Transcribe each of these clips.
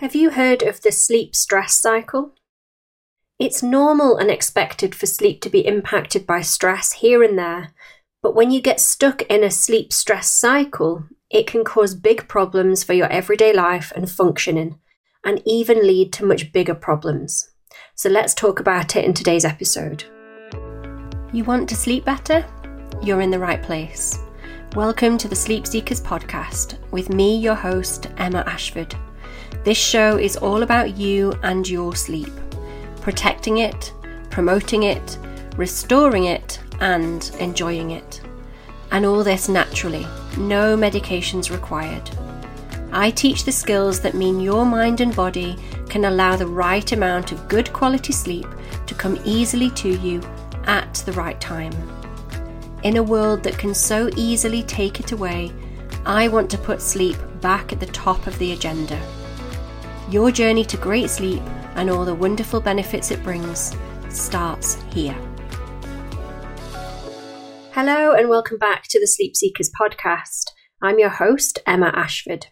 Have you heard of the sleep stress cycle? It's normal and expected for sleep to be impacted by stress here and there, but when you get stuck in a sleep stress cycle, it can cause big problems for your everyday life and functioning, and even lead to much bigger problems. So let's talk about it in today's episode. You want to sleep better? You're in the right place. Welcome to the Sleep Seekers podcast with me, your host, Emma Ashford. This show is all about you and your sleep, protecting it, promoting it, restoring it, and enjoying it. And all this naturally, no medications required. I teach the skills that mean your mind and body can allow the right amount of good quality sleep to come easily to you at the right time. In a world that can so easily take it away, I want to put sleep back at the top of the agenda. Your journey to great sleep and all the wonderful benefits it brings starts here. Hello, and welcome back to the Sleep Seekers podcast. I'm your host, Emma Ashford.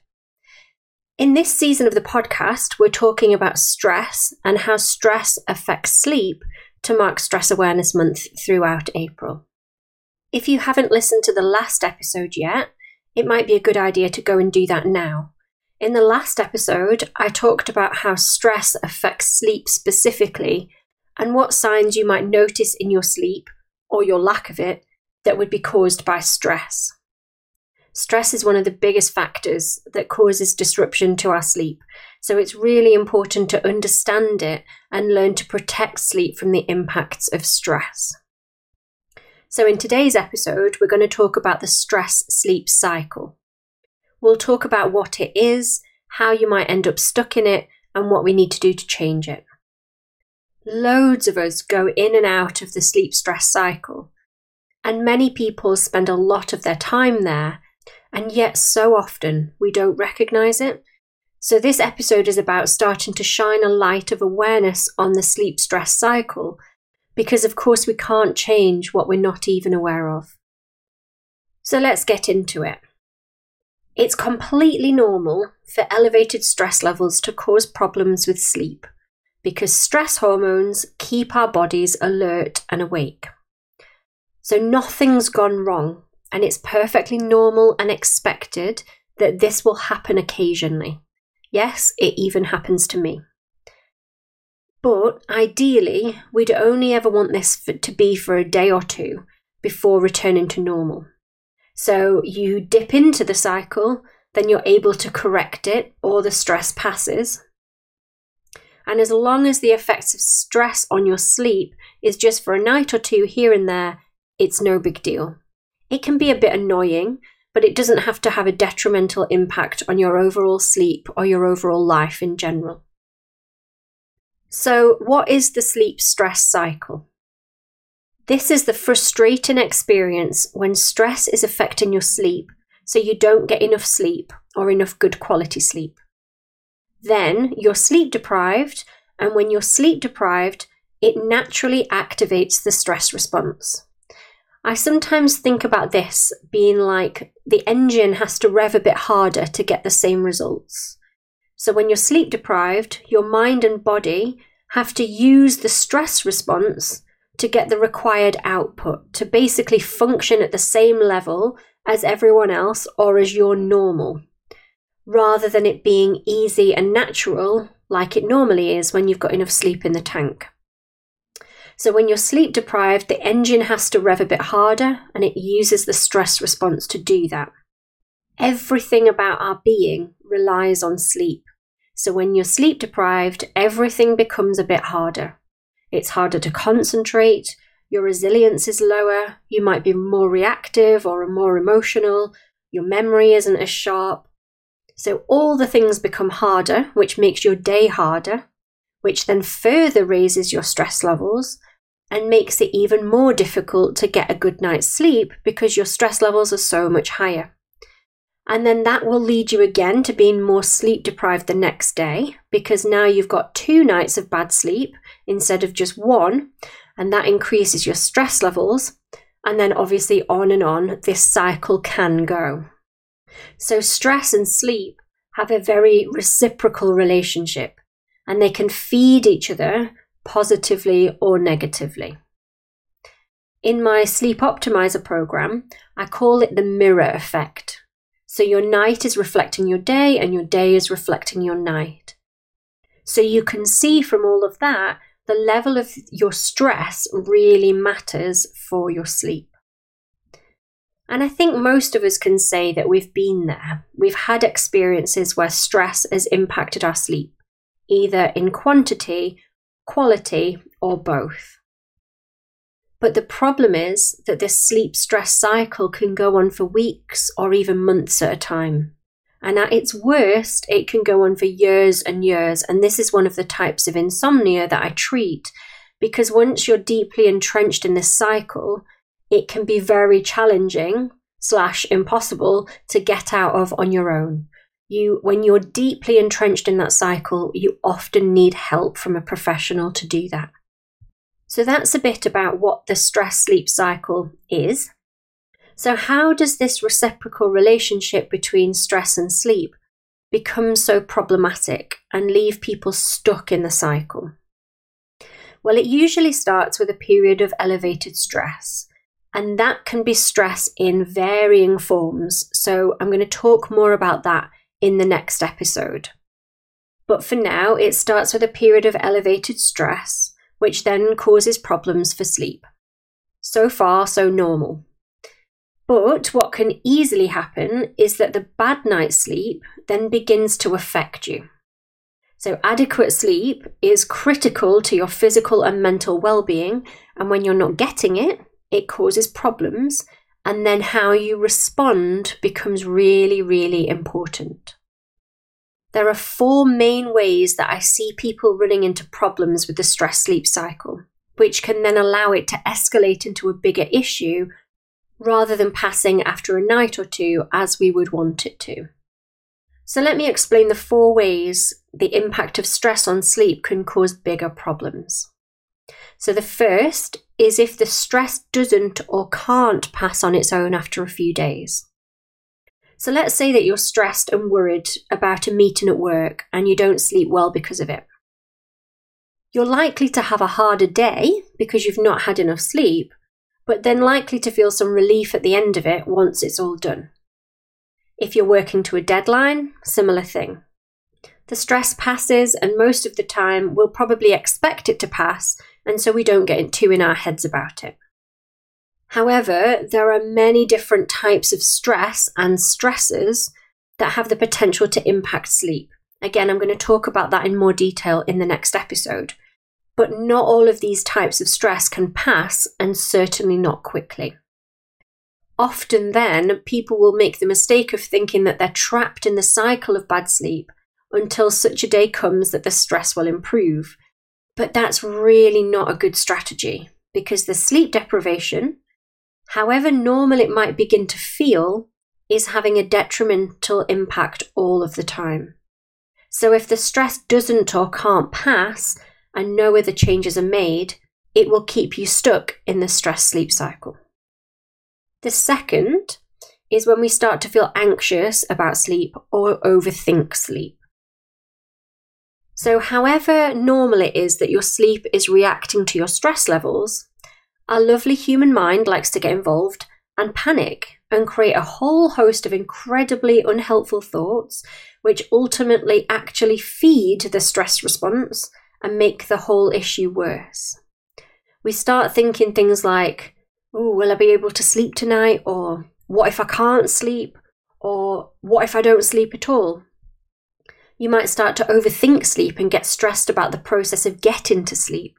In this season of the podcast, we're talking about stress and how stress affects sleep to mark Stress Awareness Month throughout April. If you haven't listened to the last episode yet, it might be a good idea to go and do that now. In the last episode, I talked about how stress affects sleep specifically and what signs you might notice in your sleep, or your lack of it, that would be caused by stress. Stress is one of the biggest factors that causes disruption to our sleep, so it's really important to understand it and learn to protect sleep from the impacts of stress. So, in today's episode, we're going to talk about the stress sleep cycle. We'll talk about what it is, how you might end up stuck in it, and what we need to do to change it. Loads of us go in and out of the sleep stress cycle, and many people spend a lot of their time there, and yet so often we don't recognize it. So, this episode is about starting to shine a light of awareness on the sleep stress cycle, because of course we can't change what we're not even aware of. So, let's get into it. It's completely normal for elevated stress levels to cause problems with sleep because stress hormones keep our bodies alert and awake. So nothing's gone wrong, and it's perfectly normal and expected that this will happen occasionally. Yes, it even happens to me. But ideally, we'd only ever want this for, to be for a day or two before returning to normal. So you dip into the cycle, then you're able to correct it, or the stress passes. And as long as the effects of stress on your sleep is just for a night or two here and there, it's no big deal. It can be a bit annoying, but it doesn't have to have a detrimental impact on your overall sleep or your overall life in general. So, what is the sleep stress cycle? This is the frustrating experience when stress is affecting your sleep, so you don't get enough sleep or enough good quality sleep. Then you're sleep deprived, and when you're sleep deprived, it naturally activates the stress response. I sometimes think about this being like the engine has to rev a bit harder to get the same results. So when you're sleep deprived, your mind and body have to use the stress response to get the required output, to basically function at the same level as everyone else or as your normal, rather than it being easy and natural like it normally is when you've got enough sleep in the tank. So, when you're sleep deprived, the engine has to rev a bit harder and it uses the stress response to do that. Everything about our being relies on sleep. So, when you're sleep deprived, everything becomes a bit harder. It's harder to concentrate, your resilience is lower, you might be more reactive or more emotional, your memory isn't as sharp. So, all the things become harder, which makes your day harder, which then further raises your stress levels and makes it even more difficult to get a good night's sleep because your stress levels are so much higher. And then that will lead you again to being more sleep deprived the next day because now you've got two nights of bad sleep instead of just one. And that increases your stress levels. And then obviously on and on, this cycle can go. So stress and sleep have a very reciprocal relationship and they can feed each other positively or negatively. In my Sleep Optimizer program, I call it the mirror effect. So your night is reflecting your day and your day is reflecting your night. So you can see from all of that, the level of your stress really matters for your sleep. And I think most of us can say that we've been there. We've had experiences where stress has impacted our sleep, either in quantity, quality, or both. But the problem is that this sleep stress cycle can go on for weeks or even months at a time. And at its worst, it can go on for years and years. And this is one of the types of insomnia that I treat because once you're deeply entrenched in this cycle, it can be very challenging slash impossible to get out of on your own. You, when you're deeply entrenched in that cycle, you often need help from a professional to do that. So that's a bit about what the stress sleep cycle is. So, how does this reciprocal relationship between stress and sleep become so problematic and leave people stuck in the cycle? Well, it usually starts with a period of elevated stress and that can be stress in varying forms. So I'm going to talk more about that in the next episode. But for now, it starts with a period of elevated stress, which then causes problems for sleep. So far, so normal. But what can easily happen is that the bad night's sleep then begins to affect you. So, adequate sleep is critical to your physical and mental well being, and when you're not getting it, it causes problems, and then how you respond becomes really, really important. There are four main ways that I see people running into problems with the stress sleep cycle, which can then allow it to escalate into a bigger issue rather than passing after a night or two as we would want it to. So, let me explain the four ways the impact of stress on sleep can cause bigger problems. So, the first is if the stress doesn't or can't pass on its own after a few days. So let's say that you're stressed and worried about a meeting at work and you don't sleep well because of it. You're likely to have a harder day because you've not had enough sleep, but then likely to feel some relief at the end of it once it's all done. If you're working to a deadline, similar thing. The stress passes, and most of the time we'll probably expect it to pass and so we don't get too in our heads about it. However, there are many different types of stress and stressors that have the potential to impact sleep. Again, I'm going to talk about that in more detail in the next episode. But not all of these types of stress can pass, and certainly not quickly. Often, then, people will make the mistake of thinking that they're trapped in the cycle of bad sleep until such a day comes that the stress will improve. But that's really not a good strategy because the sleep deprivation, however normal it might begin to feel, is having a detrimental impact all of the time. So if the stress doesn't or can't pass and no other changes are made, it will keep you stuck in the stress sleep cycle. The second is when we start to feel anxious about sleep or overthink sleep. So, however normal it is that your sleep is reacting to your stress levels, our lovely human mind likes to get involved and panic and create a whole host of incredibly unhelpful thoughts, which ultimately actually feed the stress response and make the whole issue worse. We start thinking things like, oh, will I be able to sleep tonight? Or what if I can't sleep? Or what if I don't sleep at all? You might start to overthink sleep and get stressed about the process of getting to sleep.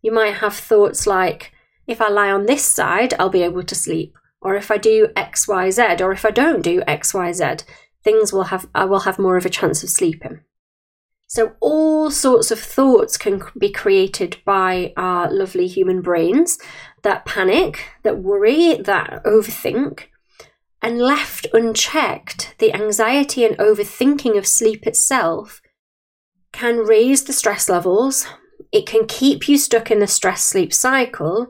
You might have thoughts like, if I lie on this side, I'll be able to sleep. Or if I do X, Y, Z, or if I don't do X, Y, Z, things will have, I will have more of a chance of sleeping. So, all sorts of thoughts can be created by our lovely human brains that panic, that worry, that overthink, and left unchecked, the anxiety and overthinking of sleep itself can raise the stress levels, it can keep you stuck in the stress sleep cycle,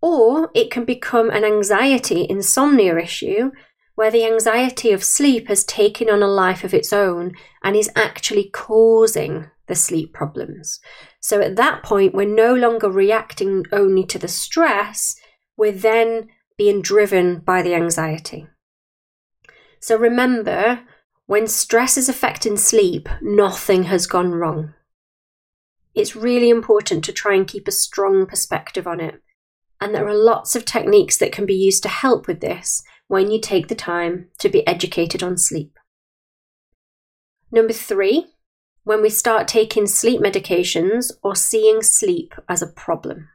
or it can become an anxiety insomnia issue where the anxiety of sleep has taken on a life of its own and is actually causing the sleep problems. So at that point, we're no longer reacting only to the stress, we're then being driven by the anxiety. So remember, when stress is affecting sleep, nothing has gone wrong. It's really important to try and keep a strong perspective on it. And there are lots of techniques that can be used to help with this when you take the time to be educated on sleep. Number three, when we start taking sleep medications or seeing sleep as a problem.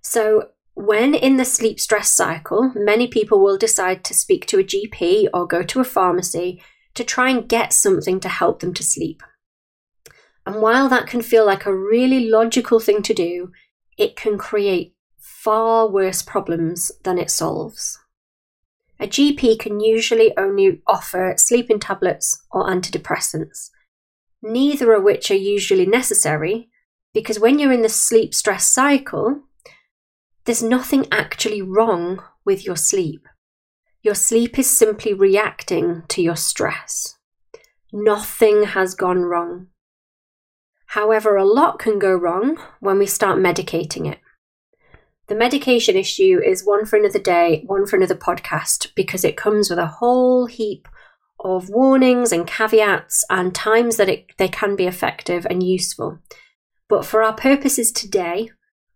So, when in the sleep stress cycle, many people will decide to speak to a GP or go to a pharmacy to try and get something to help them to sleep. And while that can feel like a really logical thing to do, it can create far worse problems than it solves. A GP can usually only offer sleeping tablets or antidepressants, neither of which are usually necessary because when you're in the sleep stress cycle, there's nothing actually wrong with your sleep. Your sleep is simply reacting to your stress. Nothing has gone wrong. However, a lot can go wrong when we start medicating it. The medication issue is one for another day, one for another podcast, because it comes with a whole heap of warnings and caveats and times that it, they can be effective and useful. But for our purposes today,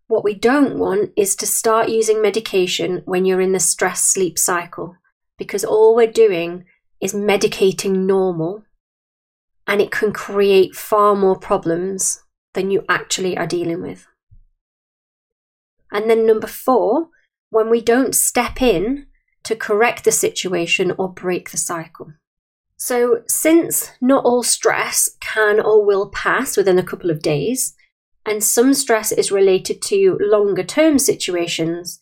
what we don't want is to start using medication when you're in the stress sleep cycle, because all we're doing is medicating normal and it can create far more problems than you actually are dealing with. And then number four, when we don't step in to correct the situation or break the cycle. So, since not all stress can or will pass within a couple of days, and some stress is related to longer term situations,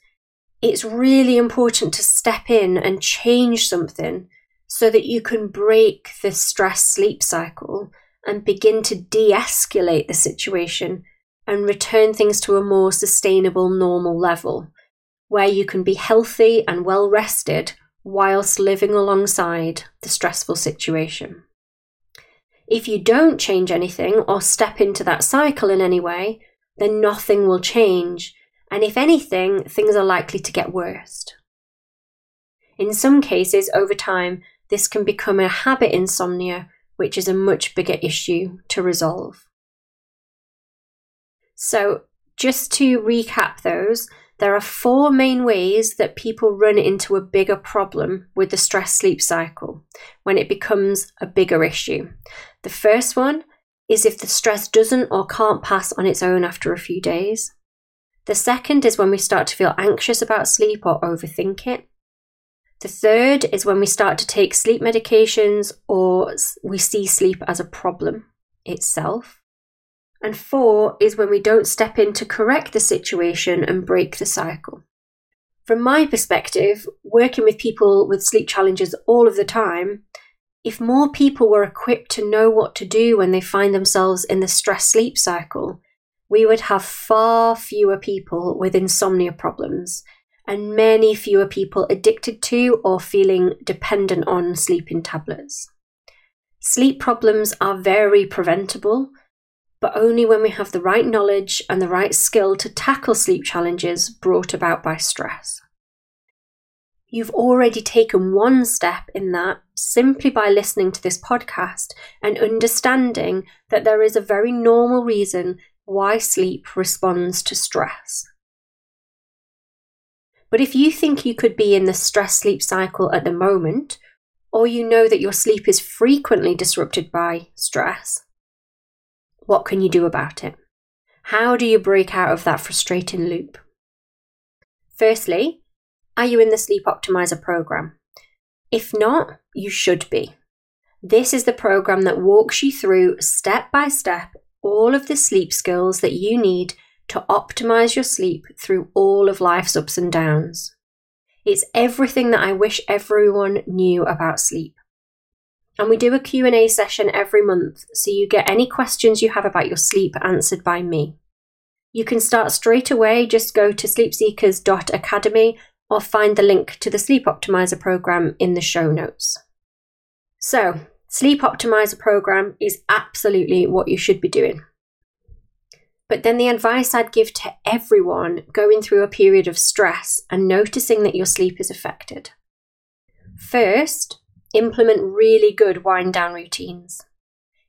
it's really important to step in and change something so that you can break the stress sleep cycle and begin to de escalate the situation and return things to a more sustainable, normal level where you can be healthy and well rested whilst living alongside the stressful situation. If you don't change anything or step into that cycle in any way, then nothing will change, and if anything, things are likely to get worse. In some cases, over time, this can become a habit insomnia, which is a much bigger issue to resolve. So, just to recap those, there are four main ways that people run into a bigger problem with the stress sleep cycle when it becomes a bigger issue. The first one is if the stress doesn't or can't pass on its own after a few days. The second is when we start to feel anxious about sleep or overthink it. The third is when we start to take sleep medications or we see sleep as a problem itself. And four is when we don't step in to correct the situation and break the cycle. From my perspective, working with people with sleep challenges all of the time, if more people were equipped to know what to do when they find themselves in the stress sleep cycle, we would have far fewer people with insomnia problems and many fewer people addicted to or feeling dependent on sleeping tablets. Sleep problems are very preventable but only when we have the right knowledge and the right skill to tackle sleep challenges brought about by stress. You've already taken one step in that simply by listening to this podcast and understanding that there is a very normal reason why sleep responds to stress. But if you think you could be in the stress sleep cycle at the moment, or you know that your sleep is frequently disrupted by stress, what can you do about it? How do you break out of that frustrating loop? Firstly, are you in the Sleep Optimizer program? If not, you should be. This is the program that walks you through step by step all of the sleep skills that you need to optimize your sleep through all of life's ups and downs. It's everything that I wish everyone knew about sleep and we do a Q&A session every month so you get any questions you have about your sleep answered by me. You can start straight away, just go to sleepseekers.academy or find the link to the Sleep Optimizer program in the show notes. So, Sleep Optimizer program is absolutely what you should be doing. But then the advice I'd give to everyone going through a period of stress and noticing that your sleep is affected. First, implement really good wind down routines.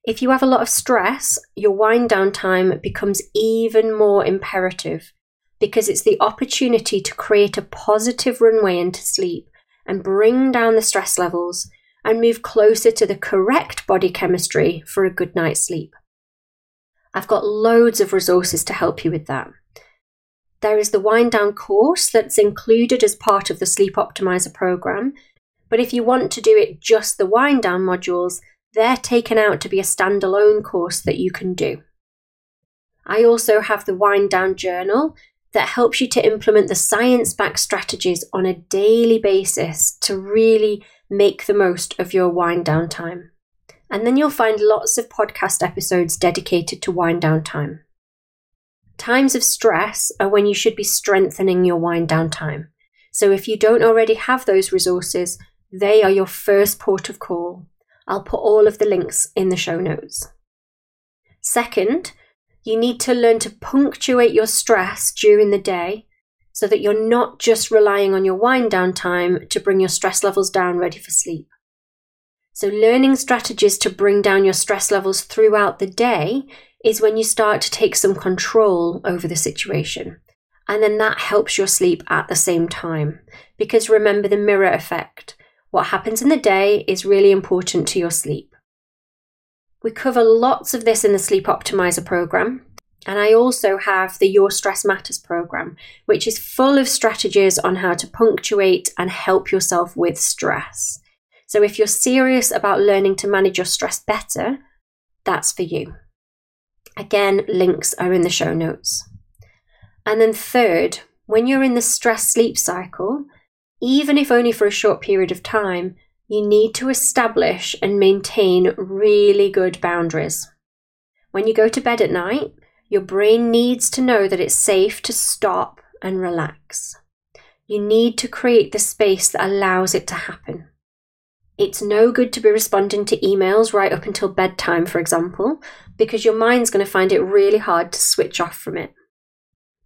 If you have a lot of stress, your wind down time becomes even more imperative because it's the opportunity to create a positive runway into sleep and bring down the stress levels and move closer to the correct body chemistry for a good night's sleep. I've got loads of resources to help you with that. There is the wind down course that's included as part of the Sleep Optimizer program, but if you want to do it just the wind down modules, they're taken out to be a standalone course that you can do. I also have the wind down journal that helps you to implement the science backed strategies on a daily basis to really make the most of your wind down time. And then you'll find lots of podcast episodes dedicated to wind down time. Times of stress are when you should be strengthening your wind down time. So if you don't already have those resources, they are your first port of call. I'll put all of the links in the show notes. Second, you need to learn to punctuate your stress during the day so that you're not just relying on your wind down time to bring your stress levels down ready for sleep. So, learning strategies to bring down your stress levels throughout the day is when you start to take some control over the situation. And then that helps your sleep at the same time. Because remember the mirror effect. What happens in the day is really important to your sleep. We cover lots of this in the Sleep Optimizer program. And I also have the Your Stress Matters program, which is full of strategies on how to punctuate and help yourself with stress. So if you're serious about learning to manage your stress better, that's for you. Again, links are in the show notes. And then, third, when you're in the stress sleep cycle, even if only for a short period of time, you need to establish and maintain really good boundaries. When you go to bed at night, your brain needs to know that it's safe to stop and relax. You need to create the space that allows it to happen. It's no good to be responding to emails right up until bedtime, for example, because your mind's going to find it really hard to switch off from it.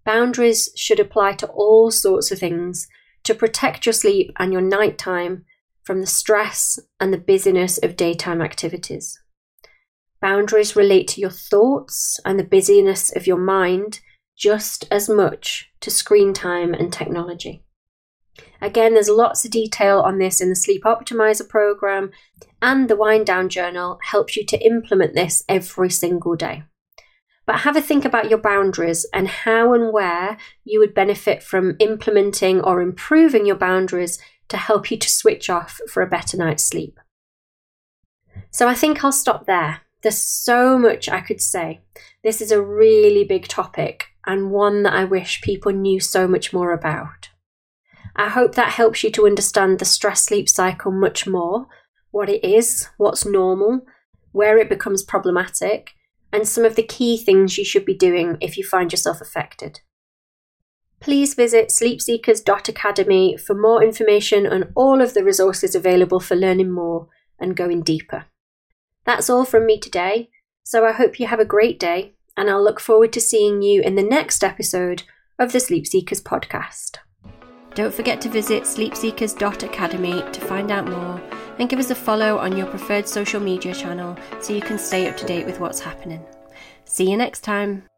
Boundaries should apply to all sorts of things to protect your sleep and your nighttime from the stress and the busyness of daytime activities. Boundaries relate to your thoughts and the busyness of your mind just as much to screen time and technology. Again, there's lots of detail on this in the Sleep Optimizer program, and the Wind Down Journal helps you to implement this every single day. But have a think about your boundaries and how and where you would benefit from implementing or improving your boundaries to help you to switch off for a better night's sleep. So I think I'll stop there. There's so much I could say. This is a really big topic and one that I wish people knew so much more about. I hope that helps you to understand the stress sleep cycle much more what it is, what's normal, where it becomes problematic, and some of the key things you should be doing if you find yourself affected. Please visit sleepseekers.academy for more information on all of the resources available for learning more and going deeper. That's all from me today, so I hope you have a great day, and I'll look forward to seeing you in the next episode of the Sleep Seekers podcast. Don't forget to visit sleepseekers.academy to find out more and give us a follow on your preferred social media channel so you can stay up to date with what's happening. See you next time.